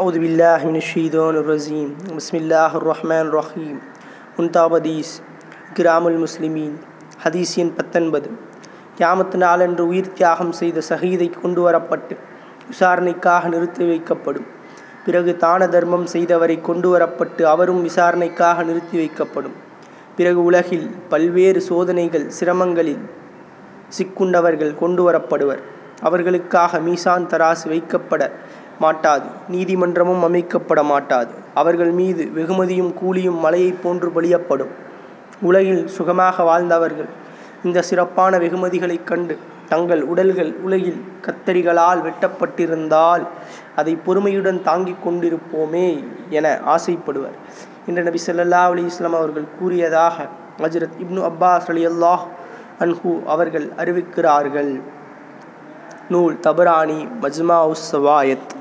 أعوذ بالله من الشيطان الرجيم بسم الله الرحمن الرحيم முன்தாபதீஸ் கிராமுல் முஸ்லிமீன் ஹதீஸ் எண் பத்தொன்பது கியாமத்து நாளன்று உயிர் தியாகம் செய்த சஹீதை கொண்டு வரப்பட்டு விசாரணைக்காக நிறுத்தி வைக்கப்படும் பிறகு தான தர்மம் செய்தவரை கொண்டு வரப்பட்டு அவரும் விசாரணைக்காக நிறுத்தி வைக்கப்படும் பிறகு உலகில் பல்வேறு சோதனைகள் சிரமங்களில் சிக்குண்டவர்கள் கொண்டு வரப்படுவர் அவர்களுக்காக மீசான் தராசு வைக்கப்பட மாட்டாது. நீதிமன்றமும் அமைக்கப்பட மாட்டாது. அவர்கள் மீது வெகுமதியும் கூலியும் மலையைப் போன்று பொழியப்படும் உலகில் சுகமாக வாழ்ந்தவர்கள் இந்த சிறப்பான வெகுமதிகளைக் கண்டு தங்கள் உடல்கள் உலகில் கத்தரிகளால் வெட்டப்பட்டிருந்தால் அதை பொறுமையுடன் தாங்கிக் கொண்டிருப்போமே என ஆசைப்படுவர். என்று நபி ஸல்லல்லாஹு அலைஹி வஸல்லம் அவர்கள் கூறியதாக ஹஜ்ரத் இப்னு அப்பாஸ் ரலியல்லாஹ் அன்ஹு அவர்கள் அறிவிக்கிறார்கள். நூல் தபரானி மஜ்மா உஸ் சவாயத்.